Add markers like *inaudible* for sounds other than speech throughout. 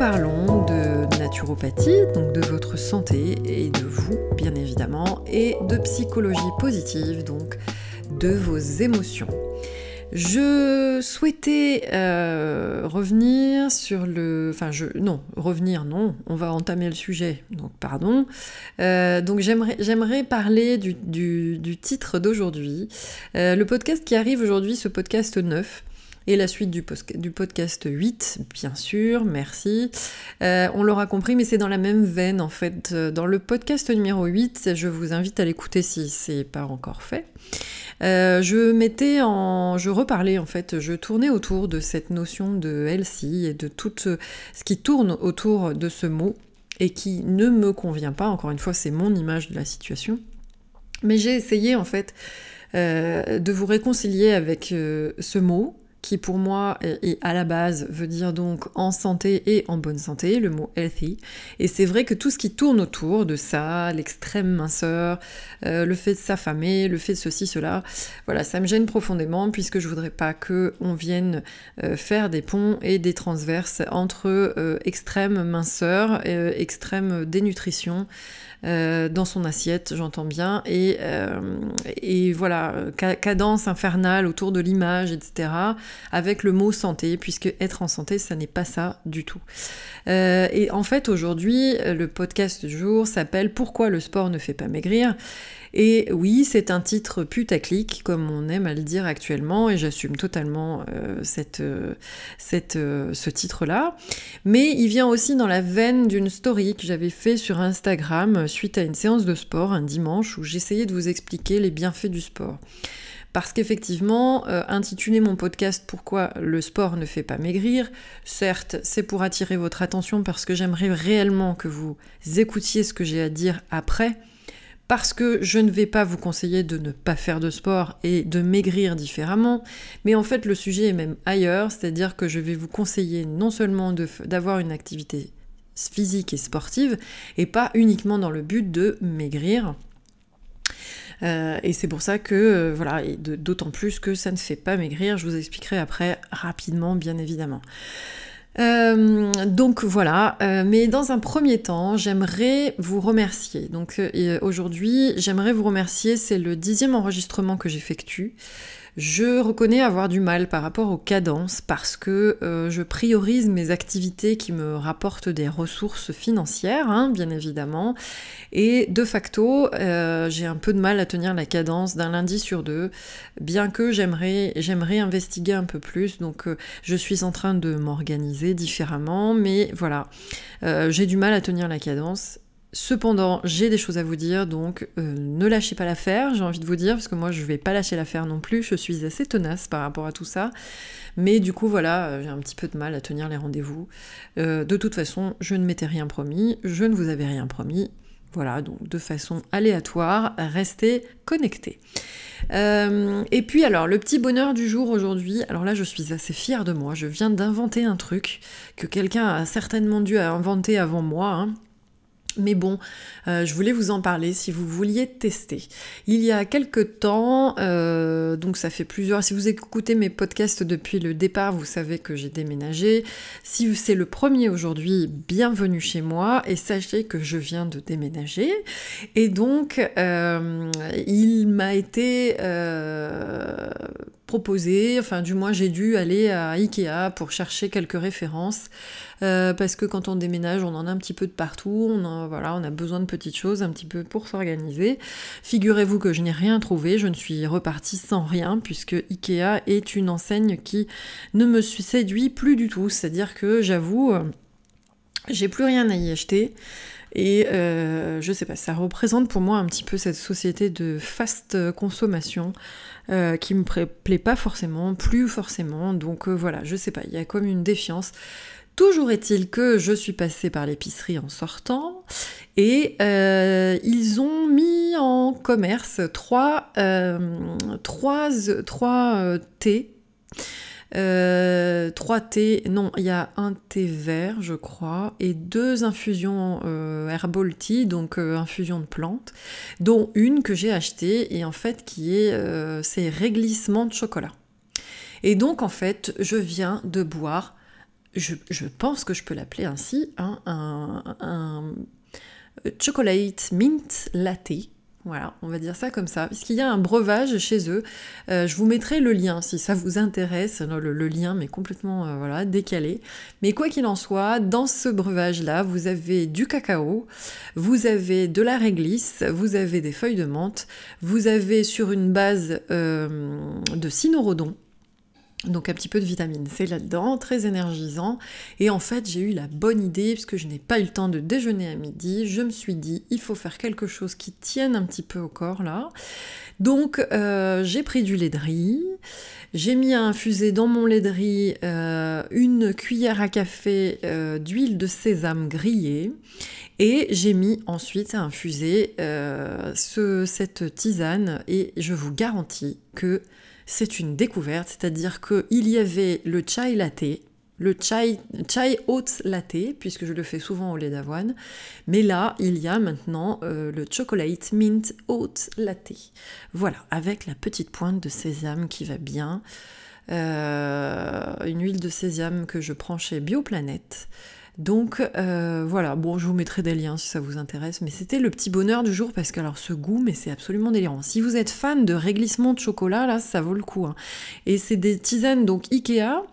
parlons de naturopathie, donc de votre santé et de vous bien évidemment, et de psychologie positive, donc de vos émotions. Je souhaitais euh, revenir sur le... Enfin, je... Non, revenir, non, on va entamer le sujet, donc pardon. Euh, donc j'aimerais parler du, du, titre d'aujourd'hui. Euh, le podcast qui arrive aujourd'hui, ce podcast 9, et la suite du, podcast 8, bien sûr, merci. on l'aura compris, mais c'est dans la même veine en fait. Dans le podcast numéro 8, je vous invite à l'écouter si c'est pas encore fait. Euh, je mettais en, je reparlais en fait, je tournais autour de cette notion de healthy et de tout ce qui tourne autour de ce mot et qui ne me convient pas. Encore une fois, c'est mon image de la situation. Mais j'ai essayé en fait euh, de vous réconcilier avec euh, ce mot qui pour moi est, à la base veut dire donc en santé et en bonne santé, le mot healthy. Et c'est vrai que tout ce qui tourne autour de ça, l'extrême minceur, euh, le fait de s'affamer, le fait de ceci, cela, voilà, ça me gêne profondément puisque je voudrais pas que on vienne euh, faire des ponts et des transverses entre euh, extrême minceur, extrême dénutrition. Dans son assiette, j'entends bien, et, et voilà, cadence infernale autour de l'image, etc., avec le mot santé, puisque être en santé, ça n'est pas ça du tout. Euh, et en fait, aujourd'hui, le podcast du jour s'appelle Pourquoi le sport ne fait pas maigrir et oui, c'est un titre putaclic, comme on aime à le dire actuellement, et j'assume totalement euh, euh, ce titre-là. Mais il vient aussi dans la veine d'une story que j'avais fait sur Instagram suite à une séance de sport un dimanche où j'essayais de vous expliquer les bienfaits du sport. Parce qu'effectivement, intituler mon podcast Pourquoi le sport ne fait pas maigrir, certes, c'est pour attirer votre attention parce que j'aimerais réellement que vous écoutiez ce que j'ai à dire après, parce que je ne vais pas vous conseiller de ne pas faire de sport et de maigrir différemment, mais en fait le sujet est même ailleurs, c'est-à-dire que je vais vous conseiller non seulement d'avoir une activité physique et sportive, et pas uniquement dans le but de maigrir. Euh, et c'est pour ça que, euh, voilà, d'autant plus que ça ne fait pas maigrir, je vous expliquerai après rapidement, bien évidemment. Euh, donc voilà, mais dans un premier temps, j'aimerais vous remercier. Donc aujourd'hui, j'aimerais vous remercier, c'est le dixième enregistrement que j'effectue. Je reconnais avoir du mal par rapport aux cadences parce que euh, je priorise mes activités qui me rapportent des ressources financières, hein, bien évidemment, et de facto, euh, j'ai un peu de mal à tenir la cadence d'un lundi sur deux, bien que j'aimerais, j'aimerais investiguer un peu plus, donc euh, je suis en train de m'organiser différemment, mais voilà, j'ai du mal à tenir la cadence Cependant, j'ai des choses à vous dire, donc euh, ne lâchez pas l'affaire, j'ai envie de vous dire, parce que moi je vais pas lâcher l'affaire non plus, je suis assez tenace par rapport à tout ça. Mais du coup, voilà, euh, j'ai un petit peu de mal à tenir les rendez-vous. Euh, de toute façon, je ne m'étais rien promis, je ne vous avais rien promis. Voilà, donc de façon aléatoire, restez connectés. et puis alors, le petit bonheur du jour aujourd'hui, alors là je suis assez fière de moi, je viens d'inventer un truc que quelqu'un a certainement dû inventer avant moi. Hein. Mais bon, euh, je voulais vous en parler si vous vouliez tester. Il y a quelques temps, euh, donc ça fait plusieurs, si vous écoutez mes podcasts depuis le départ, vous savez que j'ai déménagé. Si c'est le premier aujourd'hui, bienvenue chez moi et sachez que je viens de déménager. Et donc, euh, il m'a été proposé, enfin du moins j'ai dû aller à Ikea pour chercher quelques références euh, parce que quand on déménage, on en a un petit peu de partout, on, voilà, on a besoin de petites choses un petit peu pour s'organiser. Figurez-vous que je n'ai rien trouvé, je ne suis repartie sans rien, puisque Ikea est une enseigne qui ne me séduit plus du tout. C'est-à-dire que j'avoue, euh, j'ai plus rien à y acheter. Et euh, je sais pas, ça représente pour moi un petit peu cette société de fast consommation qui me plaît pas forcément, plus forcément. Donc voilà, je sais pas, il y a comme une défiance. Toujours est-il que je suis passée par l'épicerie en sortant et euh, ils ont mis en commerce trois, euh, trois, trois euh, thés euh, trois thés, non, il y a un thé vert, je crois, et deux infusions euh, herbal tea, donc euh, infusions de plantes, dont une que j'ai achetée et en fait qui est c'est réglissement de chocolat. Et donc en fait, je viens de boire, je, pense que je peux l'appeler ainsi, hein, un, un chocolate mint latte voilà, on va dire ça comme ça, puisqu'il y a un breuvage chez eux. Euh, je vous mettrai le lien si ça vous intéresse, le, lien mais complètement euh, voilà, décalé. Mais quoi qu'il en soit, dans ce breuvage-là, vous avez du cacao, vous avez de la réglisse, vous avez des feuilles de menthe, vous avez sur une base euh, de cynorhodon, donc un petit peu de vitamine C là-dedans, très énergisant. Et en fait, j'ai eu la bonne idée, puisque je n'ai pas eu le temps de déjeuner à midi, je me suis dit, il faut faire quelque chose qui tienne un petit peu au corps là. Donc euh, j'ai pris du lait de riz, j'ai mis à infuser dans mon lait de riz euh, une cuillère à café euh, d'huile de sésame grillée. Et j'ai mis ensuite à infuser ce, cette tisane et je vous garantis que c'est une découverte, c'est-à-dire qu'il y avait le chai latte, le chai, chai latte, puisque je le fais souvent au lait d'avoine, mais là, il y a maintenant euh, le chocolate mint oat latte. Voilà, avec la petite pointe de sésame qui va bien. Euh, une huile de sésame que je prends chez Bioplanète. Donc euh, voilà, bon, je vous mettrai des liens si ça vous intéresse, mais c'était le petit bonheur du jour parce que alors ce goût, mais c'est absolument délirant. Si vous êtes fan de réglissement de chocolat, là, ça vaut le coup. Hein. Et c'est des tisanes, donc Ikea,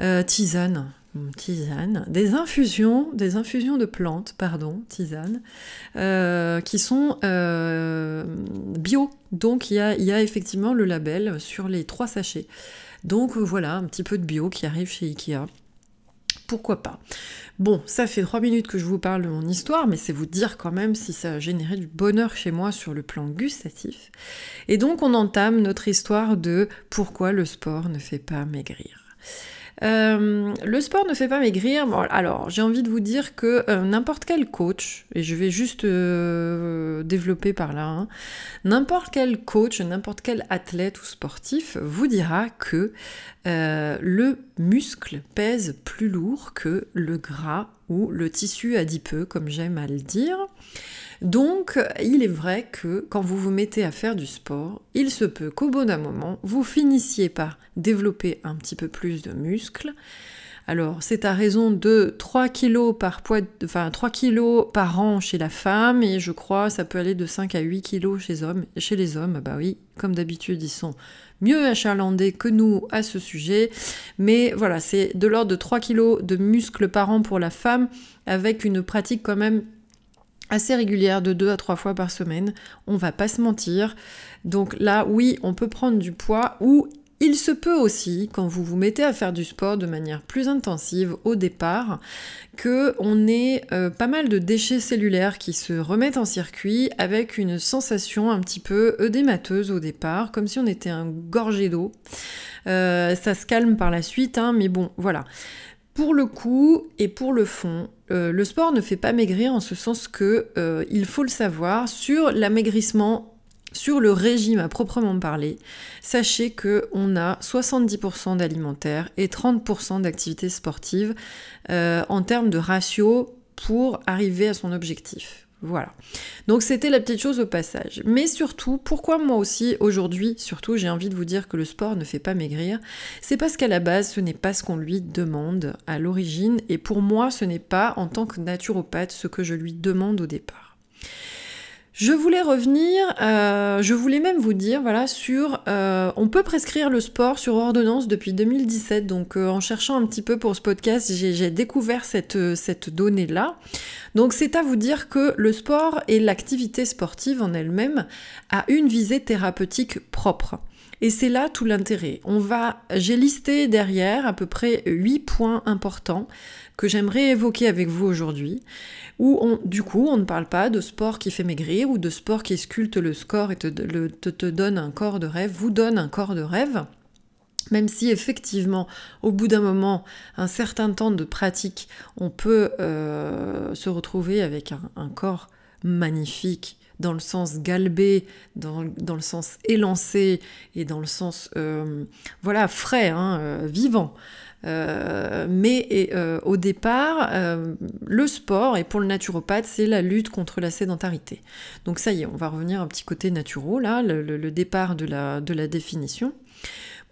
euh, hmm, tisane, des infusions, des infusions de plantes, pardon, tisane, euh, qui sont bio. Donc il y a effectivement le label sur les trois sachets. Donc voilà, un petit peu de bio qui arrive chez Ikea pourquoi pas. Bon, ça fait trois minutes que je vous parle de mon histoire, mais c'est vous dire quand même si ça a généré du bonheur chez moi sur le plan gustatif. Et donc on entame notre histoire de pourquoi le sport ne fait pas maigrir? Euh, le sport ne fait pas maigrir. alors, j'ai envie de vous dire que euh, n'importe quel coach, et je vais juste euh, développer par là, hein, n'importe quel coach, n'importe quel athlète ou sportif vous dira que le muscle pèse plus lourd que le gras ou le tissu adipeux, comme j'aime à le dire. Donc, il est vrai que quand vous vous mettez à faire du sport, il se peut qu'au bout d'un moment, vous finissiez par développer un petit peu plus de muscles. Alors, c'est à raison de 3 kg par poids, enfin 3 kg par an chez la femme et je crois ça peut aller de 5 à 8 kg chez, chez les hommes. Bah oui, comme d'habitude, ils sont mieux achalandés que nous à ce sujet. Mais voilà, c'est de l'ordre de 3 kg de muscles par an pour la femme avec une pratique quand même assez régulière de deux à trois fois par semaine. On va pas se mentir. Donc là, oui, on peut prendre du poids ou il se peut aussi, quand vous vous mettez à faire du sport de manière plus intensive au départ, que on ait euh, pas mal de déchets cellulaires qui se remettent en circuit avec une sensation un petit peu œdémateuse au départ, comme si on était un gorgé d'eau. Euh, ça se calme par la suite, hein, mais bon, voilà. Pour le coup et pour le fond, euh, le sport ne fait pas maigrir en ce sens que euh, il faut le savoir sur l'amaigrissement sur le régime à proprement parler, sachez que on a 70% d'alimentaire et 30% d'activité sportive euh, en termes de ratio pour arriver à son objectif. Voilà. Donc c'était la petite chose au passage. Mais surtout, pourquoi moi aussi aujourd'hui, surtout j'ai envie de vous dire que le sport ne fait pas maigrir, c'est parce qu'à la base ce n'est pas ce qu'on lui demande à l'origine et pour moi ce n'est pas en tant que naturopathe ce que je lui demande au départ. Je voulais revenir, euh, je voulais même vous dire, voilà, sur, euh, on peut prescrire le sport sur ordonnance depuis 2017. Donc, euh, en cherchant un petit peu pour ce podcast, j'ai découvert cette, cette donnée-là. Donc, c'est à vous dire que le sport et l'activité sportive en elle-même a une visée thérapeutique propre. Et c'est là tout l'intérêt. On va, j'ai listé derrière à peu près 8 points importants que j'aimerais évoquer avec vous aujourd'hui où du coup on ne parle pas de sport qui fait maigrir ou de sport qui sculpte le score et te, te, donne un corps de rêve, vous donne un corps de rêve. Même si effectivement, au bout d'un moment, un certain temps de pratique, on peut euh, se retrouver avec un, corps magnifique, dans le sens galbé, dans, le sens élancé et dans le sens euh, voilà frais, hein, euh, vivant. Euh, mais au départ, le sport, et pour le naturopathe, c'est la lutte contre la sédentarité. Donc ça y est, on va revenir un petit côté naturel, là, le, départ de la définition.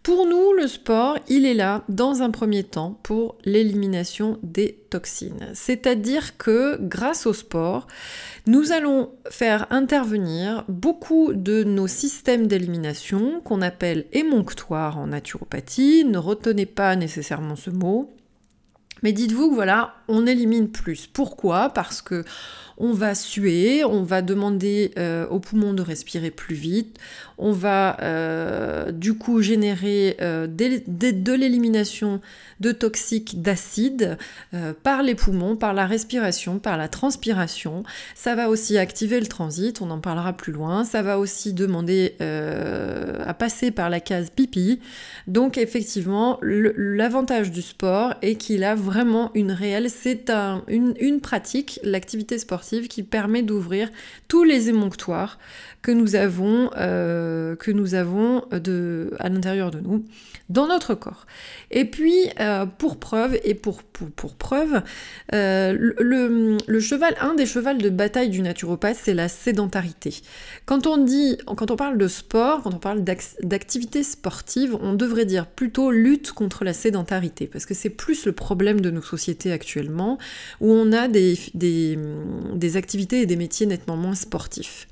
Pour nous, le sport, il est là dans un premier temps pour l'élimination des toxines. C'est-à-dire que grâce au sport, nous allons faire intervenir beaucoup de nos systèmes d'élimination qu'on appelle émonctoires en naturopathie. Ne retenez pas nécessairement ce mot. Mais dites-vous que voilà, on élimine plus. Pourquoi? Parce que on va suer, on va demander euh, aux poumons de respirer plus vite, on va euh, du coup générer euh, de l'élimination de toxiques d'acide par les poumons, par la respiration, par la transpiration. Ça va aussi activer le transit, on en parlera plus loin. Ça va aussi demander à passer par la case pipi. Donc effectivement, l'avantage du sport est qu'il a vraiment une réelle, c'est une, une pratique, l'activité sportive qui permet d'ouvrir tous les émonctoires que nous avons, euh, que nous avons de, à l'intérieur de nous, dans notre corps. Et puis, euh, pour preuve, et pour, pour, preuve, euh, le, le, cheval, un des chevals de bataille du naturopathe, c'est la sédentarité. Quand on dit, quand on parle de sport, quand on parle d'activité sportive, on devrait dire plutôt lutte contre la sédentarité, parce que c'est plus le problème de nos sociétés actuellement, où on a des, des, des activités et des métiers nettement moins sportifs.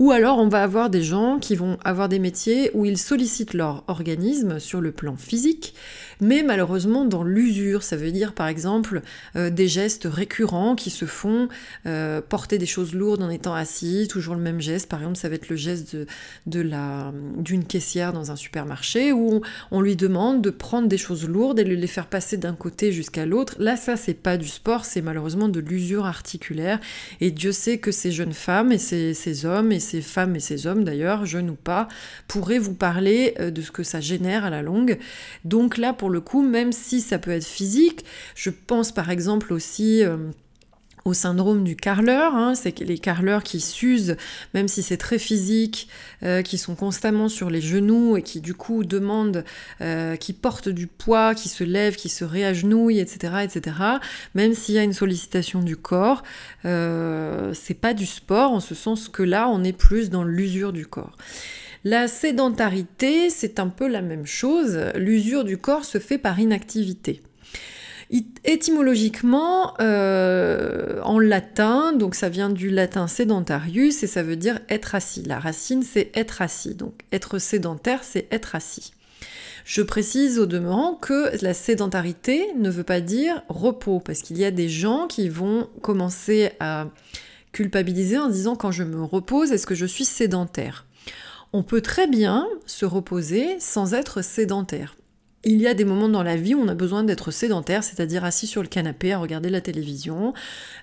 Ou alors on va avoir des gens qui vont avoir des métiers où ils sollicitent leur organisme sur le plan physique, mais malheureusement dans l'usure. Ça veut dire par exemple euh, des gestes récurrents qui se font, euh, porter des choses lourdes en étant assis, toujours le même geste. Par exemple, ça va être le geste de, la, d'une caissière dans un supermarché où on, lui demande de prendre des choses lourdes et de les faire passer d'un côté jusqu'à l'autre. Là, ça, c'est pas du sport, c'est malheureusement de l'usure articulaire. Et Dieu sait que ces jeunes femmes et ces, ces hommes et ces femmes et ces hommes d'ailleurs, jeunes ou pas, pourraient vous parler euh, de ce que ça génère à la longue. Donc là, pour le coup, même si ça peut être physique, je pense par exemple aussi... Euh, au syndrome du carleur, hein, c'est les carleurs qui s'usent, même si c'est très physique, euh, qui sont constamment sur les genoux et qui du coup demandent, euh, qui portent du poids, qui se lèvent, qui se réagenouillent, etc., etc. Même s'il y a une sollicitation du corps, c'est pas du sport en ce sens que là on est plus dans l'usure du corps. La sédentarité, c'est un peu la même chose. L'usure du corps se fait par inactivité. Étymologiquement, euh, en latin, donc ça vient du latin sedentarius et ça veut dire être assis. La racine, c'est être assis. Donc être sédentaire, c'est être assis. Je précise au demeurant que la sédentarité ne veut pas dire repos, parce qu'il y a des gens qui vont commencer à culpabiliser en disant quand je me repose, est-ce que je suis sédentaire? On peut très bien se reposer sans être sédentaire. Il y a des moments dans la vie où on a besoin d'être sédentaire, c'est-à-dire assis sur le canapé à regarder la télévision,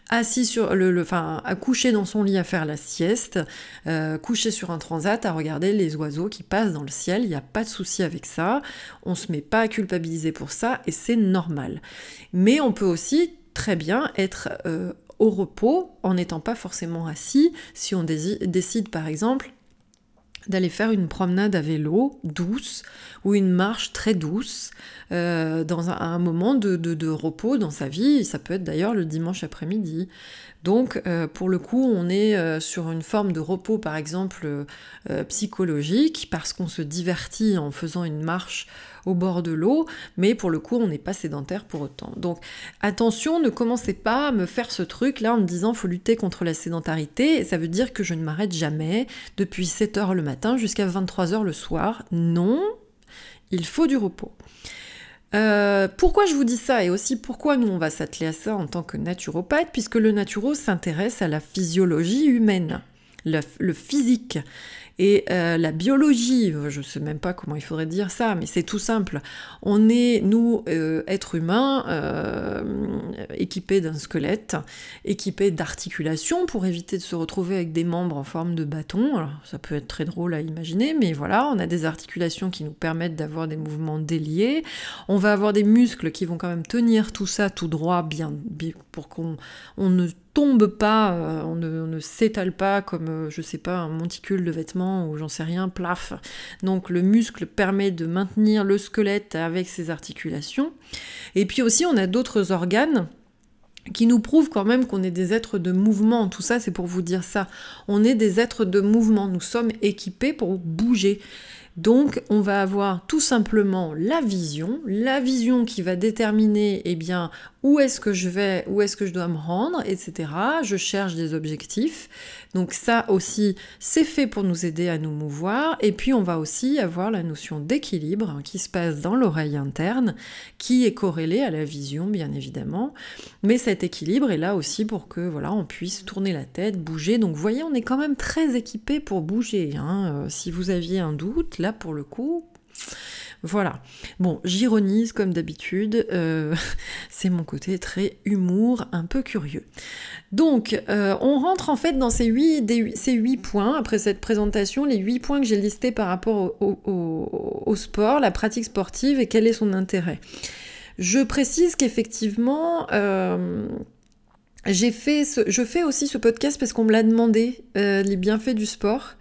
assis sur le, enfin, à coucher dans son lit à faire la sieste, euh, coucher sur un transat à regarder les oiseaux qui passent dans le ciel. Il n'y a pas de souci avec ça. On se met pas à culpabiliser pour ça et c'est normal. Mais on peut aussi très bien être euh, au repos en n'étant pas forcément assis si on décide par exemple d'aller faire une promenade à vélo douce ou une marche très douce euh, dans un, moment de, repos dans sa vie. Ça peut être d'ailleurs le dimanche après-midi. Donc euh, pour le coup, on est euh, sur une forme de repos par exemple psychologique parce qu'on se divertit en faisant une marche au bord de l'eau, mais pour le coup, on n'est pas sédentaire pour autant. Donc attention, ne commencez pas à me faire ce truc là en me disant faut lutter contre la sédentarité, ça veut dire que je ne m'arrête jamais depuis 7h le matin jusqu'à 23h le soir. Non, il faut du repos. Euh, pourquoi je vous dis ça et aussi pourquoi nous on va s'atteler à ça en tant que naturopathe puisque le naturo s'intéresse à la physiologie humaine, le physique. Et euh, la biologie, je ne sais même pas comment il faudrait dire ça, mais c'est tout simple. On est, nous, euh, êtres humains, euh, équipés d'un squelette, équipés d'articulations pour éviter de se retrouver avec des membres en forme de bâton. Ça peut être très drôle à imaginer, mais voilà, on a des articulations qui nous permettent d'avoir des mouvements déliés. On va avoir des muscles qui vont quand même tenir tout ça tout droit, bien, pour qu'on on ne tombe pas, euh, on ne, s'étale pas comme, euh, je sais pas, un monticule de vêtements ou j'en sais rien, plaf. Donc le muscle permet de maintenir le squelette avec ses articulations. Et puis aussi, on a d'autres organes qui nous prouvent quand même qu'on est des êtres de mouvement. Tout ça, c'est pour vous dire ça. On est des êtres de mouvement. Nous sommes équipés pour bouger. Donc on va avoir tout simplement la vision, la vision qui va déterminer eh bien où est-ce que je vais, où est-ce que je dois me rendre, etc. Je cherche des objectifs. Donc ça aussi, c'est fait pour nous aider à nous mouvoir. Et puis on va aussi avoir la notion d'équilibre hein, qui se passe dans l'oreille interne, qui est corrélée à la vision, bien évidemment. Mais cet équilibre est là aussi pour que voilà, on puisse tourner la tête, bouger. Donc vous voyez, on est quand même très équipé pour bouger. Hein. Euh, si vous aviez un doute, là pour le coup, voilà. Bon, j'ironise comme d'habitude. Euh, *laughs* c'est mon côté très humour, un peu curieux. Donc, euh, on rentre en fait dans ces huit, points, après cette présentation, les huit points que j'ai listés par rapport au, sport, la pratique sportive et quel est son intérêt. Je précise qu'effectivement, euh, je fais aussi ce podcast parce qu'on me l'a demandé, les bienfaits du sport.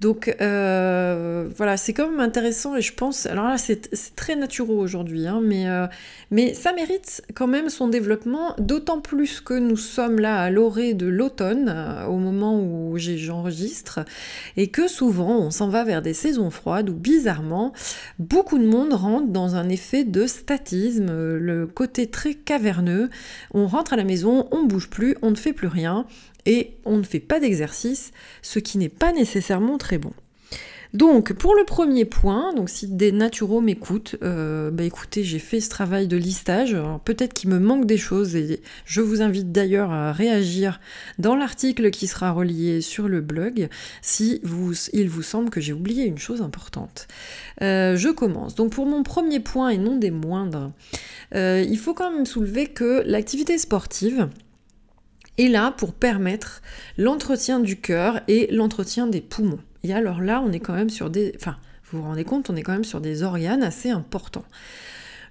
Donc euh, voilà, c'est quand même intéressant et je pense, alors là c'est très naturel aujourd'hui, hein, mais, euh, mais ça mérite quand même son développement, d'autant plus que nous sommes là à l'orée de l'automne, euh, au moment où j'enregistre, et que souvent on s'en va vers des saisons froides où bizarrement beaucoup de monde rentre dans un effet de statisme, le côté très caverneux, on rentre à la maison, on bouge plus, on ne fait plus rien, et on ne fait pas d'exercice, ce qui n'est pas nécessairement très bon. Donc pour le premier point, donc si des naturaux m'écoutent, euh, bah écoutez, j'ai fait ce travail de listage. Peut-être qu'il me manque des choses et je vous invite d'ailleurs à réagir dans l'article qui sera relié sur le blog si vous, il vous semble que j'ai oublié une chose importante. Euh, je commence. Donc pour mon premier point et non des moindres, euh, il faut quand même soulever que l'activité sportive est là pour permettre l'entretien du cœur et l'entretien des poumons. Et alors là, on est quand même sur des... Enfin, vous vous rendez compte, on est quand même sur des organes assez importants.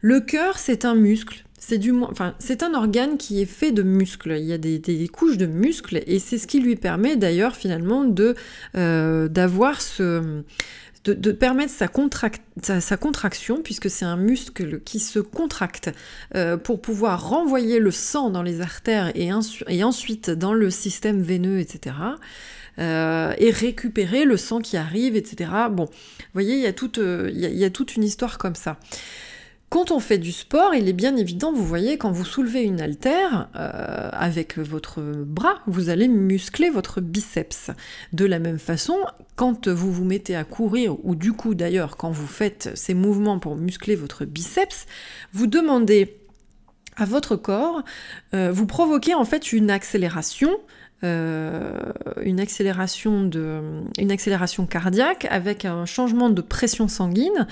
Le cœur, c'est un muscle. C'est du enfin, c'est un organe qui est fait de muscles. Il y a des, couches de muscles et c'est ce qui lui permet d'ailleurs finalement de euh, d'avoir ce de, permettre sa, contraction, puisque c'est un muscle qui se contracte euh, pour pouvoir renvoyer le sang dans les artères et, ensuite dans le système veineux, etc. Euh, et récupérer le sang qui arrive, etc. Bon, vous voyez, il y, a euh, il y a toute une histoire comme ça. Quand on fait du sport, il est bien évident, vous voyez, quand vous soulevez une haltère euh, avec votre bras, vous allez muscler votre biceps. De la même façon, quand vous vous mettez à courir, ou du coup d'ailleurs quand vous faites ces mouvements pour muscler votre biceps, vous demandez à votre corps, euh, vous provoquez en fait une accélération une, accélération de, une accélération cardiaque avec un changement de pression sanguine.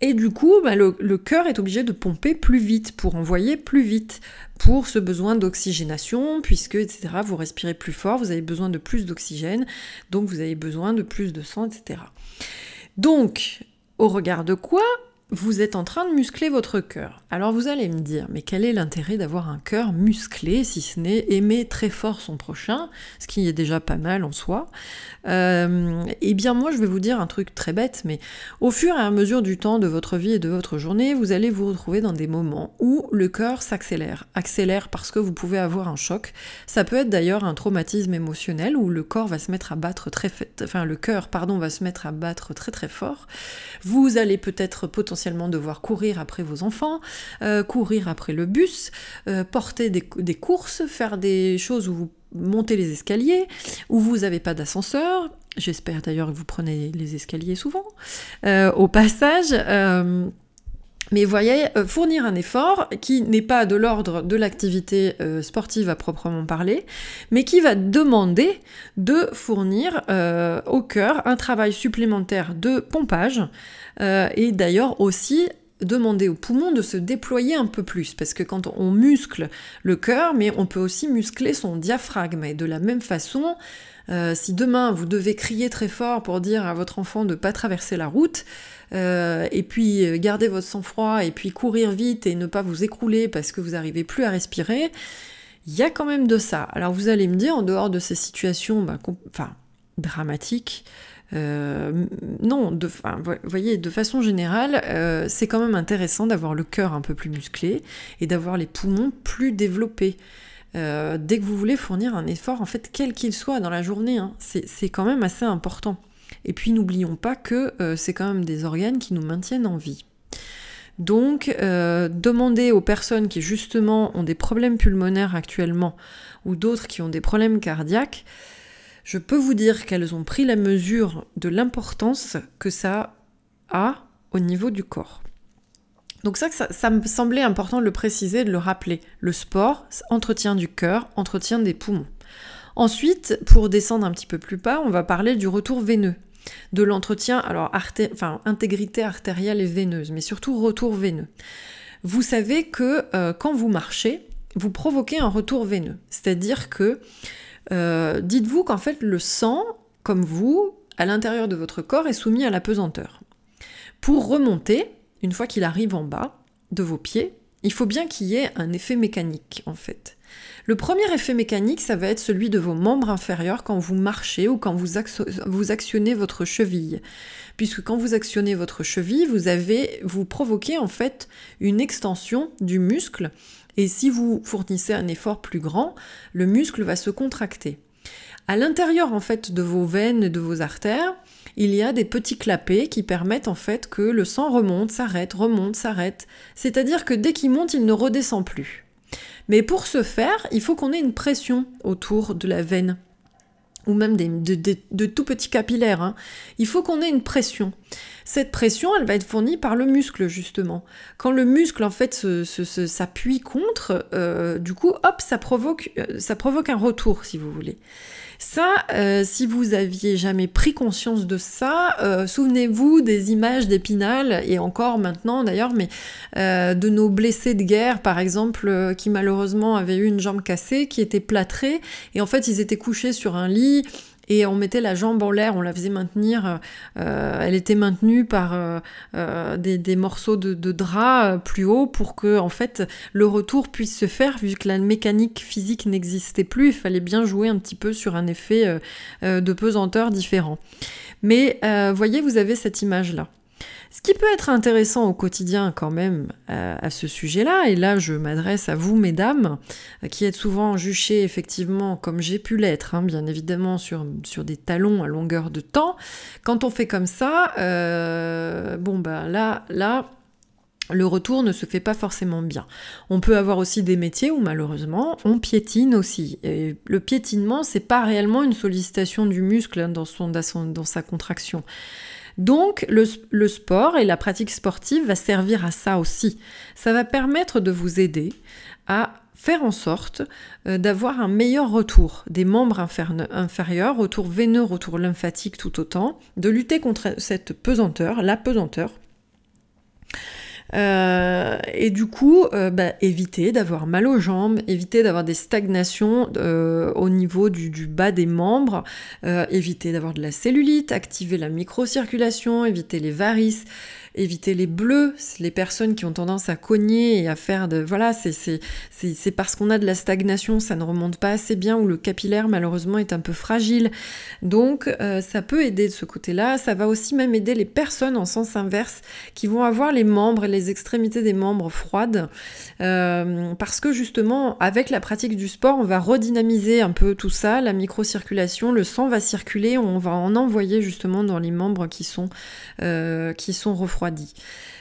Et du coup bah, le, cœur est obligé de pomper plus vite pour envoyer plus vite pour ce besoin d'oxygénation puisque etc vous respirez plus fort vous avez besoin de plus d'oxygène donc vous avez besoin de plus de sang etc donc au regard de quoi vous êtes en train de muscler votre cœur. Alors vous allez me dire, mais quel est l'intérêt d'avoir un cœur musclé si ce n'est aimer très fort son prochain, ce qui est déjà pas mal en soi euh, Eh bien moi je vais vous dire un truc très bête, mais au fur et à mesure du temps de votre vie et de votre journée, vous allez vous retrouver dans des moments où le cœur s'accélère. Accélère parce que vous pouvez avoir un choc. Ça peut être d'ailleurs un traumatisme émotionnel où le corps va se mettre à battre très, enfin le cœur pardon va se mettre à battre très très fort. Vous allez peut-être potentiellement devoir courir après vos enfants, euh, courir après le bus, euh, porter des, courses, faire des choses où vous montez les escaliers, où vous n'avez pas d'ascenseur. J'espère d'ailleurs que vous prenez les escaliers souvent. Euh, au passage, mais voyez, fournir un effort qui n'est pas de l'ordre de l'activité sportive à proprement parler, mais qui va demander de fournir au cœur un travail supplémentaire de pompage, euh, et d'ailleurs aussi demander aux poumons de se déployer un peu plus, parce que quand on muscle le cœur, mais on peut aussi muscler son diaphragme. Et de la même façon, euh, si demain vous devez crier très fort pour dire à votre enfant de ne pas traverser la route, euh, et puis garder votre sang-froid, et puis courir vite et ne pas vous écrouler parce que vous n'arrivez plus à respirer, Il y a quand même de ça. Alors vous allez me dire, en dehors de ces situations bah, dramatiques, euh, non, de, voyez, de façon générale, euh, c'est quand même intéressant d'avoir le cœur un peu plus musclé et d'avoir les poumons plus développés. Euh, dès que vous voulez fournir un effort, en fait, quel qu'il soit dans la journée, hein, c'est quand même assez important. Et puis n'oublions pas que c'est quand même des organes qui nous maintiennent en vie. Donc, demandez aux personnes qui justement ont des problèmes pulmonaires actuellement ou d'autres qui ont des problèmes cardiaques, je peux vous dire qu'elles ont pris la mesure de l'importance que ça a au niveau du corps. Donc ça, ça, me semblait important de le préciser, de le rappeler. Le sport, entretien du cœur, entretien des poumons. Ensuite, pour descendre un petit peu plus bas, on va parler du retour veineux, de l'entretien, alors enfin, intégrité artérielle et veineuse, mais surtout retour veineux. Vous savez que euh, quand vous marchez, vous provoquez un retour veineux, c'est-à-dire que euh, dites-vous qu'en fait le sang, comme vous, à l'intérieur de votre corps, est soumis à la pesanteur. Pour remonter, une fois qu'il arrive en bas de vos pieds, il faut bien qu'il y ait un effet mécanique en fait. Le premier effet mécanique, ça va être celui de vos membres inférieurs quand vous marchez ou quand vous, vous actionnez votre cheville. Puisque quand vous actionnez votre cheville, vous avez, vous provoquez en fait une extension du muscle et si vous fournissez un effort plus grand, le muscle va se contracter. À l'intérieur en fait de vos veines et de vos artères, il y a des petits clapets qui permettent en fait que le sang remonte, s'arrête, remonte, s'arrête. C'est-à-dire que dès qu'il monte, il ne redescend plus. Mais pour ce faire, il faut qu'on ait une pression autour de la veine ou même de, tout petits capillaires. Hein. Il faut qu'on ait une pression. Cette pression, elle va être fournie par le muscle, justement. Quand le muscle, en fait, s'appuie contre, euh, du coup, hop, ça provoque, euh, ça provoque un retour, si vous voulez. Ça, euh, si vous aviez jamais pris conscience de ça, euh, souvenez-vous des images d'Épinal, et encore maintenant d'ailleurs, mais euh, de nos blessés de guerre, par exemple, qui malheureusement avaient eu une jambe cassée, qui était plâtrée, et en fait ils étaient couchés sur un lit, et on mettait la jambe en l'air, on la faisait maintenir, euh, elle était maintenue par euh, euh, des, morceaux de, drap plus haut pour que en fait le retour puisse se faire vu que la mécanique physique n'existait plus, il fallait bien jouer un petit peu sur un effet de pesanteur différent. Mais voyez, vous avez cette image là. Ce qui peut être intéressant au quotidien quand même euh, à, ce sujet-là, et là je m'adresse à vous mesdames, euh, qui êtes souvent juchées effectivement comme j'ai pu l'être, hein, bien évidemment sur, des talons à longueur de temps, quand on fait comme ça, euh, bon bah là, là, le retour ne se fait pas forcément bien. On peut avoir aussi des métiers où malheureusement on piétine aussi. Et le piétinement, c'est pas réellement une sollicitation du muscle hein, dans sa contraction. Donc le, sport et la pratique sportive va servir à ça aussi. Ça va permettre de vous aider à faire en sorte euh, d'avoir un meilleur retour des membres inférieurs, retour veineux, retour lymphatique tout autant, de lutter contre cette pesanteur, la pesanteur, euh, et du coup, euh, bah, éviter d'avoir mal aux jambes, éviter d'avoir des stagnations euh, au niveau du, bas des membres, éviter d'avoir de la cellulite, activer la microcirculation, éviter les varices, éviter les bleus, les personnes qui ont tendance à cogner et à faire de... Voilà, c'est parce qu'on a de la stagnation, ça ne remonte pas assez bien, ou le capillaire malheureusement est un peu fragile. Donc euh, ça peut aider de ce côté-là, ça va aussi même aider les personnes en sens inverse qui vont avoir les membres et les extrémités des membres froides, euh, parce que justement avec la pratique du sport, on va redynamiser un peu tout ça, la microcirculation, le sang va circuler, on va en envoyer justement dans les membres qui sont, euh, qui sont refroidis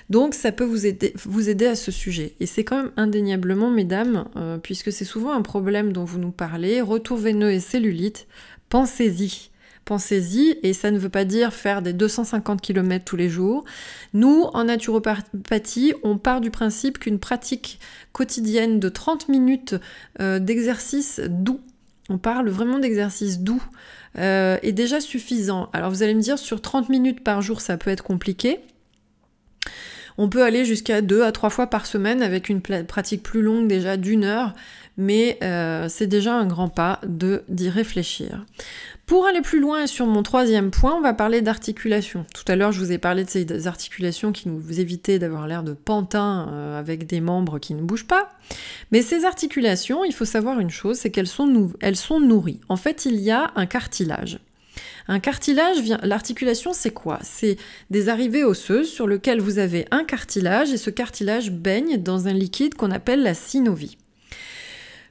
donc ça peut vous aider, à ce sujet. Et c'est quand même indéniablement, mesdames, euh, puisque c'est souvent un problème dont vous nous parlez, retour veineux et cellulite, pensez-y. Pensez-y, et ça ne veut pas dire faire des 250 km tous les jours. Nous, en naturopathie, on part du principe qu'une pratique quotidienne de 30 minutes euh, d'exercice doux, on parle vraiment d'exercice doux, euh, est déjà suffisant. Alors vous allez me dire, sur 30 minutes par jour, ça peut être compliqué. On peut aller jusqu'à deux à trois fois par semaine avec une pratique plus longue déjà d'une heure, mais euh, c'est déjà un grand pas de d'y réfléchir. Pour aller plus loin sur mon troisième point, on va parler d'articulation. Tout à l'heure, je vous ai parlé de ces articulations qui nous évitaient d'avoir l'air de pantin euh, avec des membres qui ne bougent pas. Mais ces articulations, il faut savoir une chose, c'est qu'elles sont, elles sont nourries. En fait, il y a un cartilage. Un cartilage, l'articulation, c'est quoi? C'est des arrivées osseuses sur lesquelles vous avez un cartilage et ce cartilage baigne dans un liquide qu'on appelle la synovie.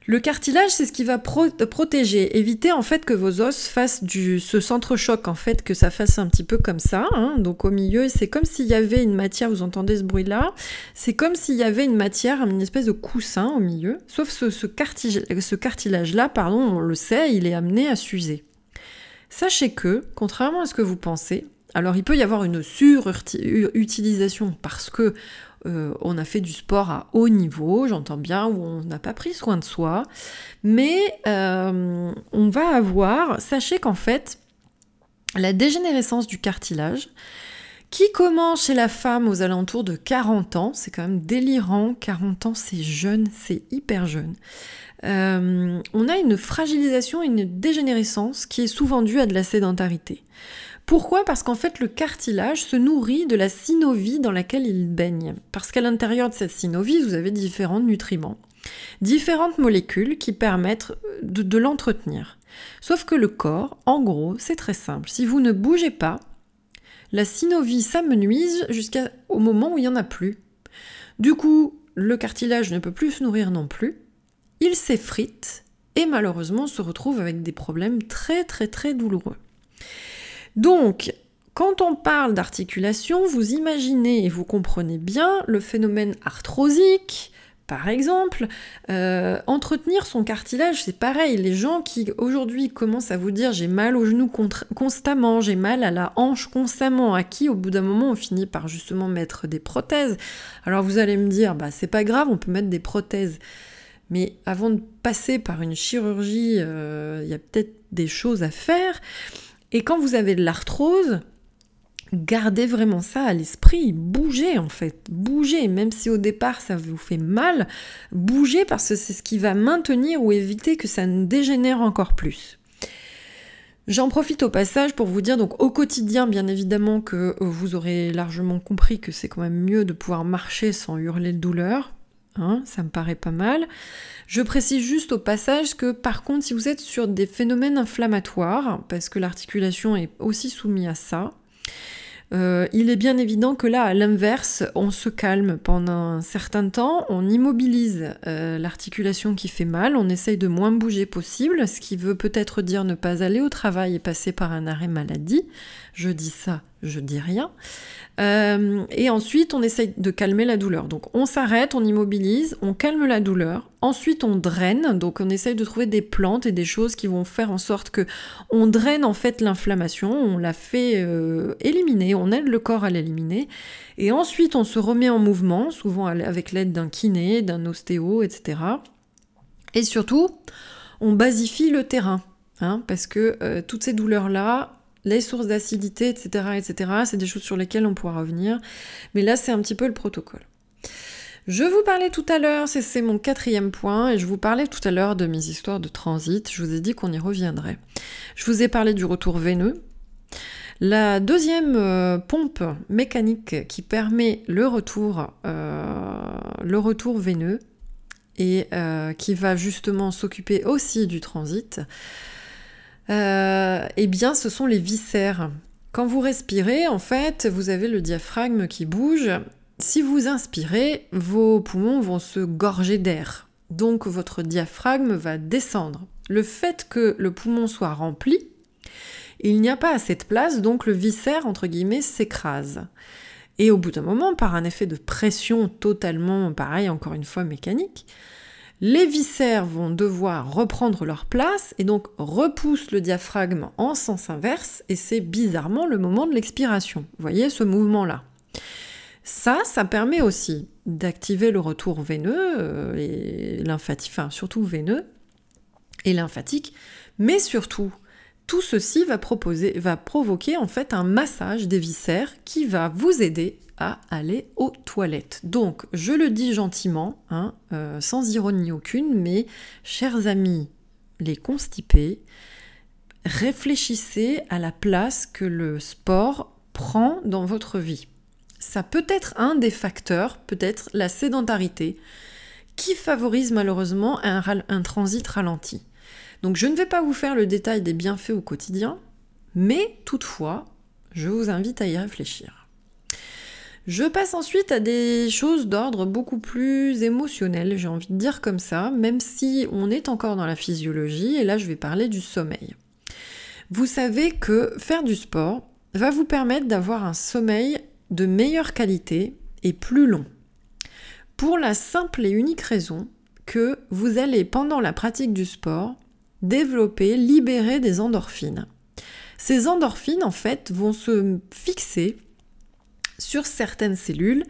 Le cartilage, c'est ce qui va protéger, éviter en fait que vos os fassent du, ce centre-choc, en fait, que ça fasse un petit peu comme ça. Hein. Donc au milieu, c'est comme s'il y avait une matière, vous entendez ce bruit-là, c'est comme s'il y avait une matière, une espèce de coussin au milieu. Sauf ce, ce, ce cartilage-là, pardon, on le sait, il est amené à s'user. Sachez que, contrairement à ce que vous pensez, alors il peut y avoir une surutilisation parce que euh, on a fait du sport à haut niveau, j'entends bien, où on n'a pas pris soin de soi, mais euh, on va avoir, sachez qu'en fait, la dégénérescence du cartilage, qui commence chez la femme aux alentours de 40 ans, c'est quand même délirant, 40 ans c'est jeune, c'est hyper jeune. Euh, on a une fragilisation, une dégénérescence qui est souvent due à de la sédentarité. Pourquoi? Parce qu'en fait le cartilage se nourrit de la synovie dans laquelle il baigne. Parce qu'à l'intérieur de cette synovie, vous avez différents nutriments, différentes molécules qui permettent de, de l'entretenir. Sauf que le corps, en gros, c'est très simple. Si vous ne bougez pas, la synovie s'amenuise jusqu'au moment où il n'y en a plus. Du coup, le cartilage ne peut plus se nourrir non plus, il s'effrite et malheureusement se retrouve avec des problèmes très très très douloureux. Donc, quand on parle d'articulation, vous imaginez et vous comprenez bien le phénomène arthrosique, par exemple, euh, entretenir son cartilage, c'est pareil. Les gens qui aujourd'hui commencent à vous dire j'ai mal au genou constamment, j'ai mal à la hanche constamment, à qui au bout d'un moment on finit par justement mettre des prothèses. Alors vous allez me dire bah c'est pas grave, on peut mettre des prothèses. Mais avant de passer par une chirurgie, euh, il y a peut-être des choses à faire. Et quand vous avez de l'arthrose, gardez vraiment ça à l'esprit, bougez en fait, bougez, même si au départ ça vous fait mal, bougez parce que c'est ce qui va maintenir ou éviter que ça ne dégénère encore plus. J'en profite au passage pour vous dire, donc au quotidien, bien évidemment que vous aurez largement compris que c'est quand même mieux de pouvoir marcher sans hurler de douleur, Hein, ça me paraît pas mal. Je précise juste au passage que par contre, si vous êtes sur des phénomènes inflammatoires, parce que l'articulation est aussi soumise à ça, euh, il est bien évident que là, à l'inverse, on se calme pendant un certain temps, on immobilise euh, l'articulation qui fait mal, on essaye de moins bouger possible, ce qui veut peut-être dire ne pas aller au travail et passer par un arrêt maladie. Je dis ça, je dis rien. Euh, et ensuite, on essaye de calmer la douleur. Donc, on s'arrête, on immobilise, on calme la douleur. Ensuite, on draine. Donc, on essaye de trouver des plantes et des choses qui vont faire en sorte que on draine en fait l'inflammation. On la fait euh, éliminer. On aide le corps à l'éliminer. Et ensuite, on se remet en mouvement, souvent avec l'aide d'un kiné, d'un ostéo, etc. Et surtout, on basifie le terrain. Hein, parce que euh, toutes ces douleurs-là, les sources d'acidité, etc., etc. C'est des choses sur lesquelles on pourra revenir. Mais là, c'est un petit peu le protocole. Je vous parlais tout à l'heure, c'est mon quatrième point, et je vous parlais tout à l'heure de mes histoires de transit. Je vous ai dit qu'on y reviendrait. Je vous ai parlé du retour veineux. La deuxième euh, pompe mécanique qui permet le retour, euh, le retour veineux et euh, qui va justement s'occuper aussi du transit, euh, eh bien, ce sont les viscères. Quand vous respirez, en fait, vous avez le diaphragme qui bouge. Si vous inspirez, vos poumons vont se gorger d'air. Donc votre diaphragme va descendre. Le fait que le poumon soit rempli, il n'y a pas assez de place, donc le viscère, entre guillemets, s'écrase. Et au bout d'un moment, par un effet de pression totalement, pareil, encore une fois, mécanique, les viscères vont devoir reprendre leur place et donc repoussent le diaphragme en sens inverse et c'est bizarrement le moment de l'expiration. Vous voyez ce mouvement-là? Ça, ça permet aussi d'activer le retour veineux euh, et lymphatique, enfin surtout veineux et lymphatique, mais surtout tout ceci va, proposer, va provoquer en fait un massage des viscères qui va vous aider à aller aux toilettes. Donc, je le dis gentiment, hein, euh, sans ironie aucune, mais chers amis, les constipés, réfléchissez à la place que le sport prend dans votre vie. Ça peut être un des facteurs, peut-être la sédentarité, qui favorise malheureusement un, un transit ralenti. Donc je ne vais pas vous faire le détail des bienfaits au quotidien, mais toutefois, je vous invite à y réfléchir. Je passe ensuite à des choses d'ordre beaucoup plus émotionnel, j'ai envie de dire comme ça, même si on est encore dans la physiologie, et là je vais parler du sommeil. Vous savez que faire du sport va vous permettre d'avoir un sommeil de meilleure qualité et plus long. Pour la simple et unique raison que vous allez, pendant la pratique du sport, développer, libérer des endorphines. Ces endorphines, en fait, vont se fixer sur certaines cellules,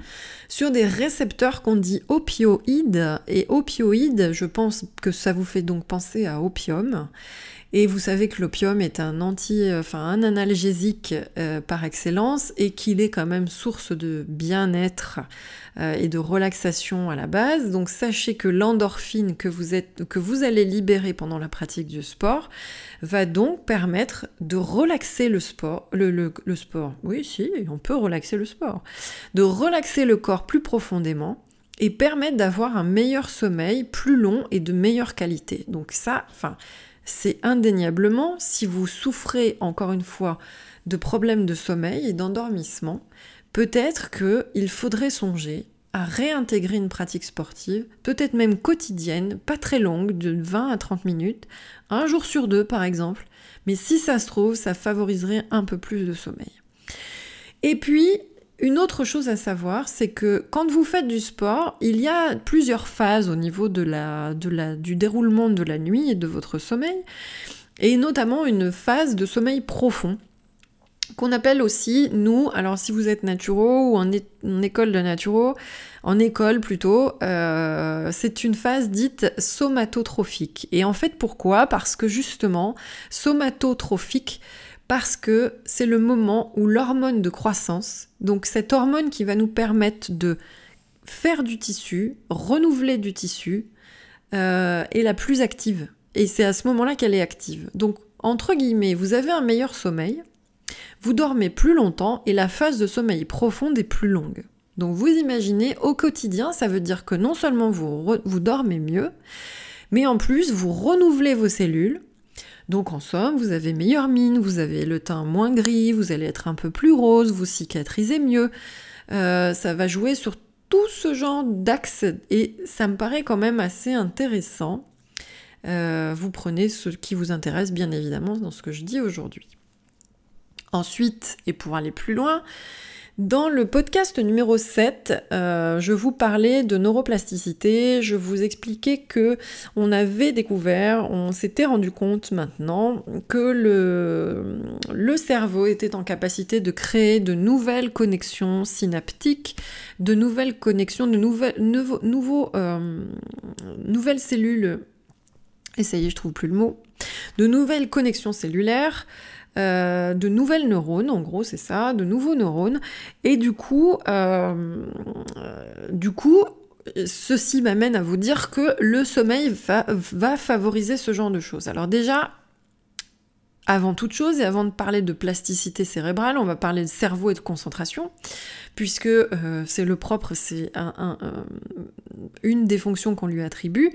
sur des récepteurs qu'on dit opioïdes. Et opioïdes, je pense que ça vous fait donc penser à opium. Et vous savez que l'opium est un anti, enfin un analgésique euh, par excellence et qu'il est quand même source de bien-être euh, et de relaxation à la base. Donc sachez que l'endorphine que vous êtes, que vous allez libérer pendant la pratique du sport va donc permettre de relaxer le sport, le sport. Oui, si, on peut relaxer le sport, de relaxer le corps plus profondément et permettre d'avoir un meilleur sommeil, plus long et de meilleure qualité. Donc ça, enfin c'est indéniablement, si vous souffrez encore une fois de problèmes de sommeil et d'endormissement, peut-être qu'il faudrait songer à réintégrer une pratique sportive, peut-être même quotidienne, pas très longue, de 20 à 30 minutes, un jour sur deux par exemple, mais si ça se trouve, ça favoriserait un peu plus de sommeil. Et puis, une autre chose à savoir, c'est que quand vous faites du sport, il y a plusieurs phases au niveau du déroulement de la nuit et de votre sommeil, et notamment une phase de sommeil profond qu'on appelle aussi, nous, alors si vous êtes naturo ou en, école de naturo, en école plutôt, euh, c'est une phase dite somatotrophique. Et en fait, pourquoi? Parce que justement, somatotrophique, parce que c'est le moment où l'hormone de croissance, donc cette hormone qui va nous permettre de faire du tissu, renouveler du tissu, euh, est la plus active. Et c'est à ce moment-là qu'elle est active. Donc, entre guillemets, vous avez un meilleur sommeil, vous dormez plus longtemps et la phase de sommeil profonde est plus longue. Donc vous imaginez, au quotidien, ça veut dire que non seulement vous, vous dormez mieux, mais en plus vous renouvelez vos cellules, donc en somme, vous avez meilleure mine, vous avez le teint moins gris, vous allez être un peu plus rose, vous cicatrisez mieux. Euh, ça va jouer sur tout ce genre d'axes et ça me paraît quand même assez intéressant. Euh, vous prenez ce qui vous intéresse bien évidemment dans ce que je dis aujourd'hui. Ensuite, et pour aller plus loin, dans le podcast numéro 7, euh, je vous parlais de neuroplasticité, je vous expliquais que on avait découvert, on s'était rendu compte maintenant que le, le cerveau était en capacité de créer de nouvelles connexions synaptiques, de nouvelles connexions, de nouvelles, nouveaux, euh, nouvelles cellules. Essayez, je trouve plus le mot. De nouvelles connexions cellulaires euh, de nouvelles neurones, en gros c'est ça, de nouveaux neurones, et du coup, euh, coup, ceci m'amène à vous dire que le sommeil va favoriser ce genre de choses. Alors déjà, avant toute chose, et avant de parler de plasticité cérébrale, on va parler de cerveau et de concentration puisque euh, c'est le propre, c'est une des fonctions qu'on lui attribue,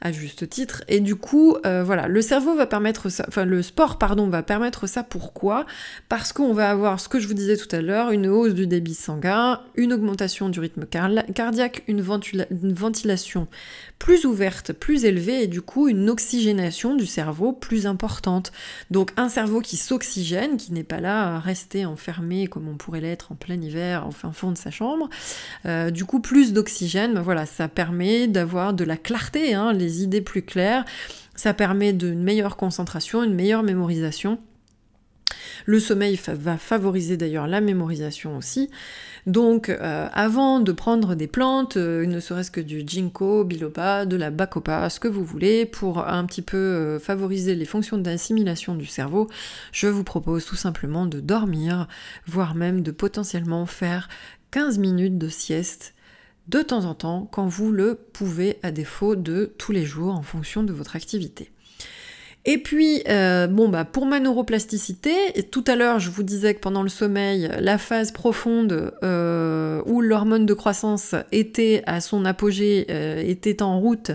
à juste titre. Et du coup, euh, voilà, le cerveau va permettre ça, enfin le sport, pardon, va permettre ça. Pourquoi? Parce qu'on va avoir, ce que je vous disais tout à l'heure, une hausse du débit sanguin, une augmentation du rythme cardiaque, une, une ventilation plus ouverte, plus élevée, et du coup une oxygénation du cerveau plus importante. Donc un cerveau qui s'oxygène, qui n'est pas là à rester enfermé comme on pourrait l'être en plein hiver, fin fond de sa chambre. Euh, du coup, plus d'oxygène, ben voilà, ça permet d'avoir de la clarté, hein, les idées plus claires. Ça permet d'une meilleure concentration, une meilleure mémorisation. Le sommeil va favoriser d'ailleurs la mémorisation aussi. Donc euh, avant de prendre des plantes, euh, ne serait-ce que du ginkgo, biloba, de la bacopa, ce que vous voulez, pour un petit peu euh, favoriser les fonctions d'assimilation du cerveau, je vous propose tout simplement de dormir, voire même de potentiellement faire 15 minutes de sieste de temps en temps quand vous le pouvez à défaut de tous les jours en fonction de votre activité. Et puis, euh, bon, bah, pour ma neuroplasticité, tout à l'heure, je vous disais que pendant le sommeil, la phase profonde euh, où l'hormone de croissance était à son apogée, euh, était en route,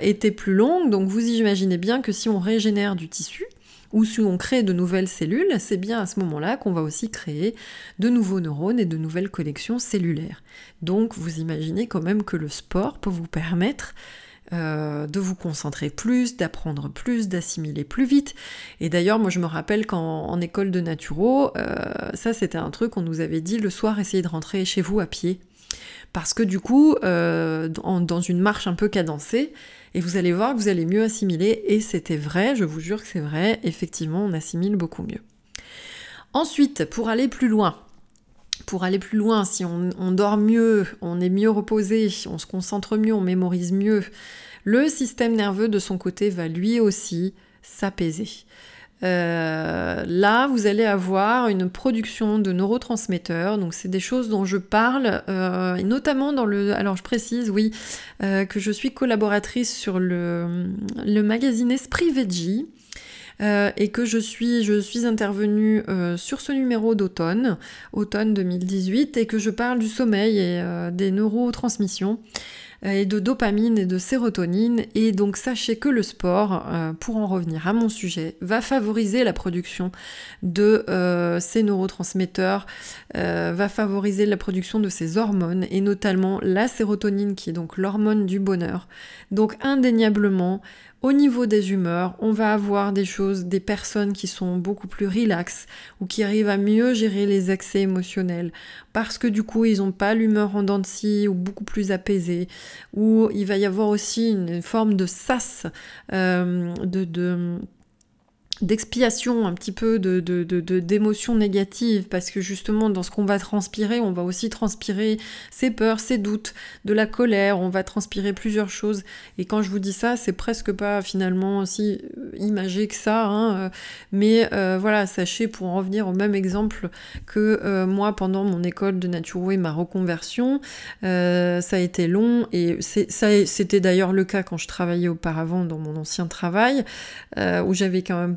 était plus longue. Donc, vous imaginez bien que si on régénère du tissu, ou si on crée de nouvelles cellules, c'est bien à ce moment-là qu'on va aussi créer de nouveaux neurones et de nouvelles connexions cellulaires. Donc vous imaginez quand même que le sport peut vous permettre euh, de vous concentrer plus, d'apprendre plus, d'assimiler plus vite. Et d'ailleurs, moi je me rappelle qu'en école de naturo, euh, ça c'était un truc qu'on nous avait dit le soir, essayez de rentrer chez vous à pied. Parce que du coup, euh, dans une marche un peu cadencée, et vous allez voir que vous allez mieux assimiler, et c'était vrai, je vous jure que c'est vrai, effectivement, on assimile beaucoup mieux. Ensuite, pour aller plus loin, pour aller plus loin, si on, dort mieux, on est mieux reposé, on se concentre mieux, on mémorise mieux, le système nerveux de son côté va lui aussi s'apaiser. Euh, là, vous allez avoir une production de neurotransmetteurs, donc c'est des choses dont je parle, euh, notamment dans le... Alors je précise, oui, euh, que je suis collaboratrice sur le, le magazine Esprit Veggie, euh, et que je suis, intervenue euh, sur ce numéro d'automne, automne 2018, et que je parle du sommeil et euh, des neurotransmissions et de dopamine et de sérotonine. Et donc sachez que le sport, pour en revenir à mon sujet, va favoriser la production de ces neurotransmetteurs, va favoriser la production de ces hormones, et notamment la sérotonine qui est donc l'hormone du bonheur. Donc indéniablement, au niveau des humeurs, on va avoir des choses, des personnes qui sont beaucoup plus relaxes ou qui arrivent à mieux gérer les excès émotionnels. Parce que du coup ils n'ont pas l'humeur en dents ou beaucoup plus apaisée. Ou il va y avoir aussi une forme de sas, euh, de d'expiation un petit peu de, d'émotions négatives parce que justement dans ce qu'on va transpirer on va aussi transpirer ses peurs ses doutes de la colère on va transpirer plusieurs choses. Et quand je vous dis ça c'est presque pas finalement aussi euh, imagé que ça hein, euh, mais euh, voilà sachez pour en revenir au même exemple que moi pendant mon école de naturo et ma reconversion ça a été long et c'était d'ailleurs le cas quand je travaillais auparavant dans mon ancien travail où j'avais quand même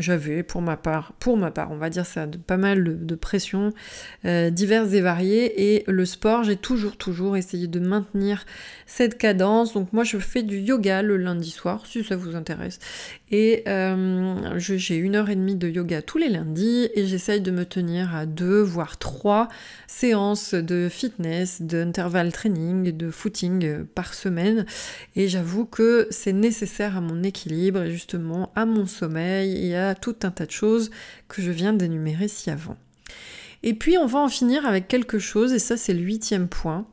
j'avais pour ma part, pour ma part, on va dire ça, pas mal de, pressions euh, diverses et variées. Et le sport, j'ai toujours, toujours essayé de maintenir cette cadence. Donc moi, je fais du yoga le lundi soir, si ça vous intéresse. Et euh, j'ai une heure et demie de yoga tous les lundis et j'essaye de me tenir à deux, voire trois séances de fitness, d'intervalle training, de footing euh, par semaine. Et j'avoue que c'est nécessaire à mon équilibre et justement à mon sommeil et à tout un tas de choses que je viens d'énumérer ci avant. Et puis on va en finir avec quelque chose, et ça c'est le huitième point.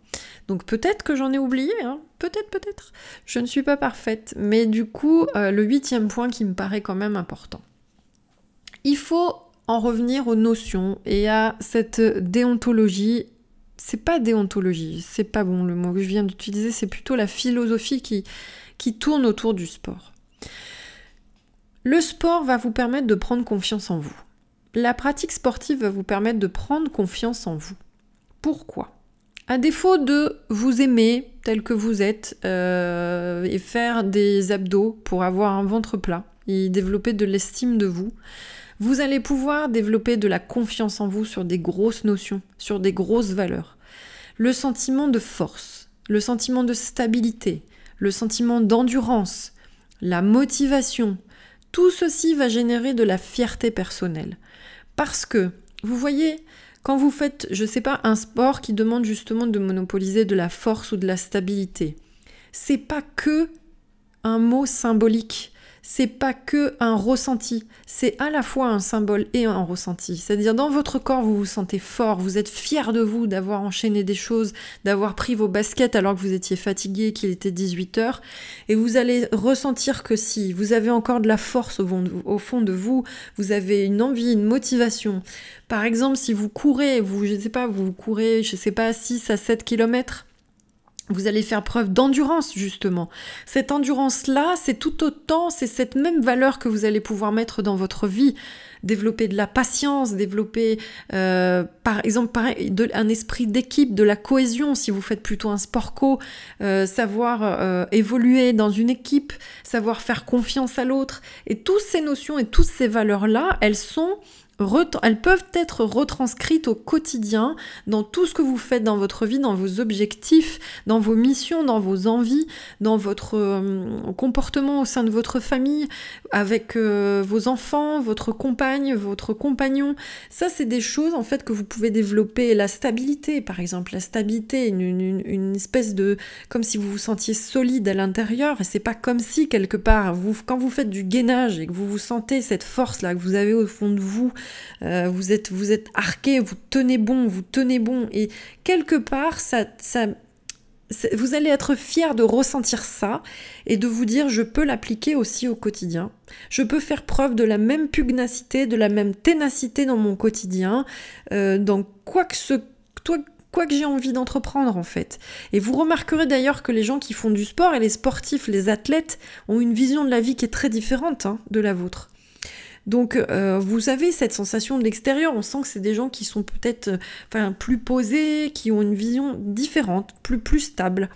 Donc peut-être que j'en ai oublié, hein. peut-être, peut-être. Je ne suis pas parfaite, mais du coup, euh, le huitième point qui me paraît quand même important. Il faut en revenir aux notions et à cette déontologie. C'est pas déontologie, c'est pas bon le mot que je viens d'utiliser, c'est plutôt la philosophie qui, qui tourne autour du sport. Le sport va vous permettre de prendre confiance en vous. La pratique sportive va vous permettre de prendre confiance en vous. Pourquoi? À défaut de vous aimer tel que vous êtes euh, et faire des abdos pour avoir un ventre plat et développer de l'estime de vous, vous allez pouvoir développer de la confiance en vous sur des grosses notions, sur des grosses valeurs. Le sentiment de force, le sentiment de stabilité, le sentiment d'endurance, la motivation, tout ceci va générer de la fierté personnelle. Parce que, vous voyez, quand vous faites, je ne sais pas, un sport qui demande justement de monopoliser de la force ou de la stabilité, c'est pas que un mot symbolique, c'est pas que un ressenti, c'est à la fois un symbole et un ressenti. C'est-à-dire dans votre corps, vous vous sentez fort, vous êtes fier de vous d'avoir enchaîné des choses, d'avoir pris vos baskets alors que vous étiez fatigué, qu'il était 18 heures, et vous allez ressentir que si vous avez encore de la force au fond de vous, vous avez une envie, une motivation. Par exemple, si vous courez, vous je sais pas, vous courez, je sais pas 6 à 7 km vous allez faire preuve d'endurance justement. Cette endurance-là, c'est tout autant, c'est cette même valeur que vous allez pouvoir mettre dans votre vie. Développer de la patience, développer euh, par exemple un esprit d'équipe, de la cohésion si vous faites plutôt un sport co, euh, savoir euh, évoluer dans une équipe, savoir faire confiance à l'autre. Et toutes ces notions et toutes ces valeurs-là, elles sont elles peuvent être retranscrites au quotidien dans tout ce que vous faites dans votre vie, dans vos objectifs, dans vos missions, dans vos envies, dans votre euh, comportement au sein de votre famille, avec euh, vos enfants, votre compagne, votre compagnon. Ça, c'est des choses en fait que vous pouvez développer. La stabilité, par exemple, la stabilité, une, espèce de comme si vous vous sentiez solide à l'intérieur. Et c'est pas comme si quelque part, quand vous faites du gainage et que vous vous sentez cette force là que vous avez au fond de vous euh, vous êtes vous êtes arqué, vous tenez bon, vous tenez bon, et quelque part ça, ça vous allez être fier de ressentir ça et de vous dire je peux l'appliquer aussi au quotidien. Je peux faire preuve de la même pugnacité, de la même ténacité dans mon quotidien, euh, dans quoi que ce quoi que j'ai envie d'entreprendre en fait. Et vous remarquerez d'ailleurs que les gens qui font du sport et les sportifs, les athlètes, ont une vision de la vie qui est très différente hein, de la vôtre. Donc euh, vous avez cette sensation de l'extérieur, on sent que c'est des gens qui sont peut-être euh, plus posés, qui ont une vision différente, plus, plus stable.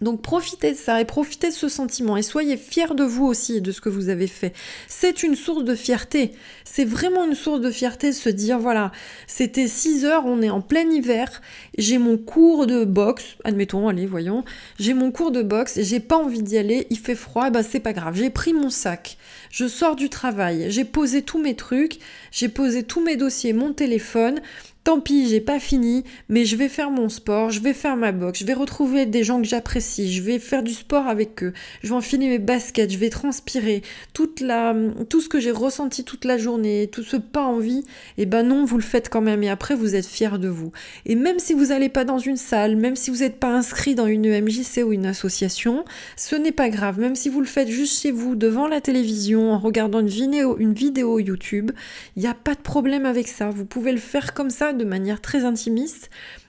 Donc profitez de ça et profitez de ce sentiment et soyez fiers de vous aussi et de ce que vous avez fait. C'est une source de fierté. C'est vraiment une source de fierté de se dire voilà, c'était 6 heures, on est en plein hiver, j'ai mon cours de boxe, admettons, allez, voyons, j'ai mon cours de boxe et j'ai pas envie d'y aller, il fait froid, bah c'est pas grave, j'ai pris mon sac, je sors du travail, j'ai posé tous mes trucs, j'ai posé tous mes dossiers, mon téléphone, tant pis, j'ai pas fini, mais je vais faire mon sport, je vais faire ma boxe, je vais retrouver des gens que j'apprécie, je vais faire du sport avec eux, je vais enfiler mes baskets, je vais transpirer, toute la, tout ce que j'ai ressenti toute la journée, tout ce pas envie, et eh ben non, vous le faites quand même, et après vous êtes fiers de vous. Et même si vous n'allez pas dans une salle, même si vous n'êtes pas inscrit dans une EMJC ou une association, ce n'est pas grave, même si vous le faites juste chez vous, devant la télévision, en regardant une vidéo, une vidéo YouTube, il n'y a pas de problème avec ça, vous pouvez le faire comme ça de manière très intimiste,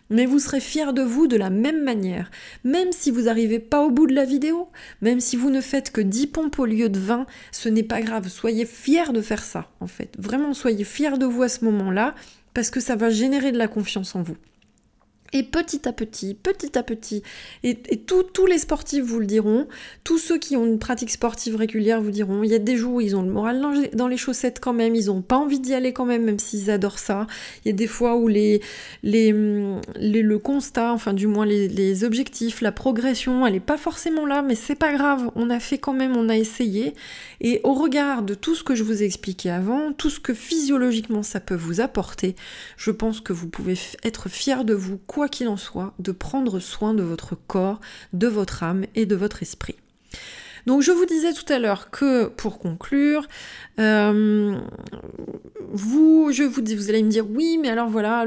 mais vous serez fier de vous de la même manière. Même si vous n'arrivez pas au bout de la vidéo, même si vous ne faites que 10 pompes au lieu de 20, ce n'est pas grave. Soyez fiers de faire ça, en fait. Vraiment, soyez fiers de vous à ce moment-là, parce que ça va générer de la confiance en vous. Et petit à petit, petit à petit, et, tous les sportifs vous le diront, tous ceux qui ont une pratique sportive régulière vous diront, il y a des jours où ils ont le moral dans les chaussettes quand même, ils n'ont pas envie d'y aller quand même, même s'ils adorent ça. Il y a des fois où les, les, le constat, enfin du moins les, les objectifs, la progression, elle n'est pas forcément là, mais c'est pas grave, on a fait quand même, on a essayé. Et au regard de tout ce que je vous ai expliqué avant, tout ce que physiologiquement ça peut vous apporter, je pense que vous pouvez être fier de vous quoi qu'il en soit, de prendre soin de votre corps, de votre âme et de votre esprit. Donc je vous disais tout à l'heure que pour conclure, euh, vous, je vous dis, vous allez me dire oui, mais alors voilà,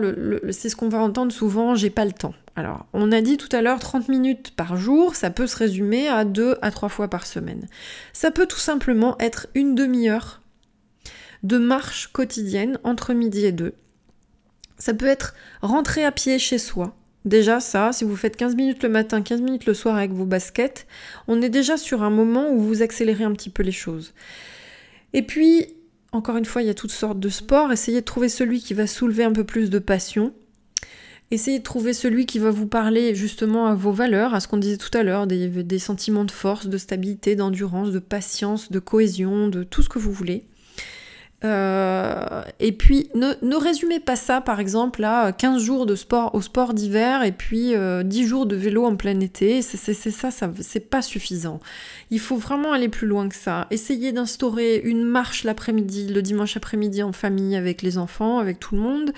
c'est ce qu'on va entendre souvent, j'ai pas le temps. Alors, on a dit tout à l'heure 30 minutes par jour, ça peut se résumer à 2 à 3 fois par semaine. Ça peut tout simplement être une demi-heure de marche quotidienne entre midi et 2 ça peut être rentrer à pied chez soi. Déjà ça, si vous faites 15 minutes le matin, 15 minutes le soir avec vos baskets, on est déjà sur un moment où vous accélérez un petit peu les choses. Et puis, encore une fois, il y a toutes sortes de sports. Essayez de trouver celui qui va soulever un peu plus de passion. Essayez de trouver celui qui va vous parler justement à vos valeurs, à ce qu'on disait tout à l'heure, des, des, sentiments de force, de stabilité, d'endurance, de patience, de cohésion, de tout ce que vous voulez. Euh, et puis, ne, résumez pas ça, par exemple, à 15 jours de sport au sport d'hiver et puis 10 euh, jours de vélo en plein été. C'est ça, ça c'est pas suffisant. Il faut vraiment aller plus loin que ça. Essayez d'instaurer une marche l'après-midi, le dimanche après-midi en famille avec les enfants, avec tout le monde.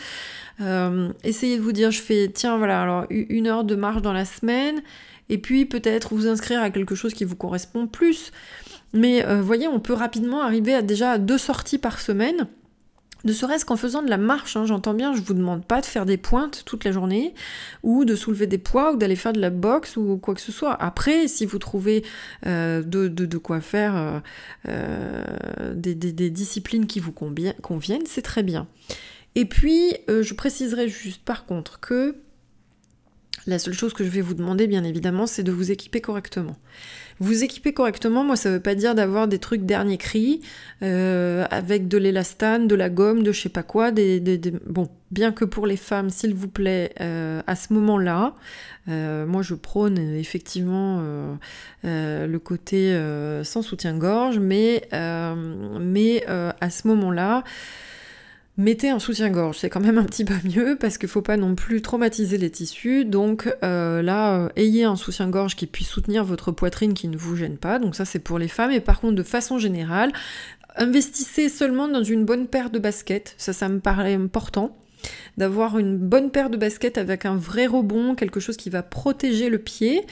Euh, essayez de vous dire, je fais, tiens, voilà, alors une heure de marche dans la semaine. Et puis peut-être vous inscrire à quelque chose qui vous correspond plus. Mais vous voyez, on peut rapidement arriver à déjà deux sorties par semaine ne serait-ce qu'en faisant de la marche, hein, j'entends bien, je vous demande pas de faire des pointes toute la journée, ou de soulever des poids, ou d'aller faire de la boxe, ou quoi que ce soit. Après, si vous trouvez euh, de, quoi faire euh, euh, des, disciplines qui vous conviennent, c'est très bien. Et puis, je préciserai juste par contre que la seule chose que je vais vous demander, bien évidemment, c'est de vous équiper correctement. Vous équiper correctement, moi, ça veut pas dire d'avoir des trucs dernier cri, euh, avec de l'élastane, de la gomme, de je sais pas quoi. Des, Bon, bien que pour les femmes, s'il vous plaît, euh, à ce moment-là, euh, moi, je prône effectivement le côté sans soutien-gorge, mais à ce moment-là, Mettez un soutien-gorge, c'est quand même un petit peu mieux parce qu'il ne faut pas non plus traumatiser les tissus. Donc euh, là, euh, ayez un soutien-gorge qui puisse soutenir votre poitrine qui ne vous gêne pas. Donc ça c'est pour les femmes. Et par contre, de façon générale, investissez seulement dans une bonne paire de baskets. Ça, ça me paraît important d'avoir une bonne paire de baskets avec un vrai rebond, quelque chose qui va protéger le pied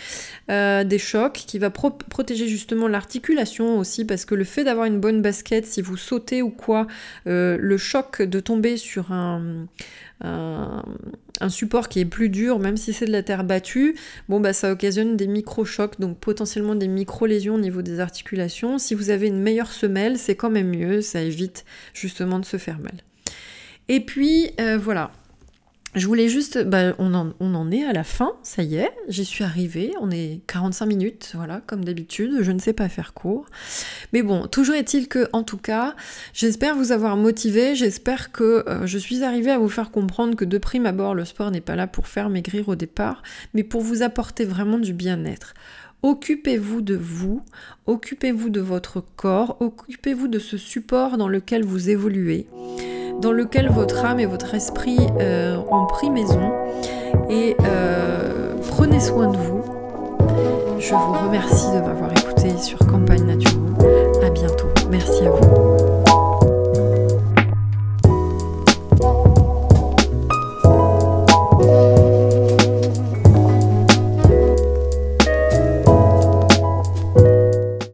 euh, des chocs, qui va protéger justement l'articulation aussi, parce que le fait d'avoir une bonne basket, si vous sautez ou quoi, euh, le choc de tomber sur un, un, support qui est plus dur, même si c'est de la terre battue, bon bah ça occasionne des micro-chocs, donc potentiellement des micro-lésions au niveau des articulations. Si vous avez une meilleure semelle, c'est quand même mieux, ça évite justement de se faire mal. Et puis euh, voilà. Je voulais juste, bah, on, en, est à la fin, ça y est, j'y suis arrivée, on est 45 minutes, voilà, comme d'habitude, je ne sais pas faire court. Mais bon, toujours est-il que, en tout cas, j'espère vous avoir motivé, j'espère que euh, je suis arrivée à vous faire comprendre que de prime abord, le sport n'est pas là pour faire maigrir au départ, mais pour vous apporter vraiment du bien-être. Occupez-vous de vous, occupez-vous de votre corps, occupez-vous de ce support dans lequel vous évoluez dans lequel votre âme et votre esprit euh, ont pris maison. Et euh, prenez soin de vous. Je vous remercie de m'avoir écouté sur Campagne Nature. À bientôt. Merci à vous.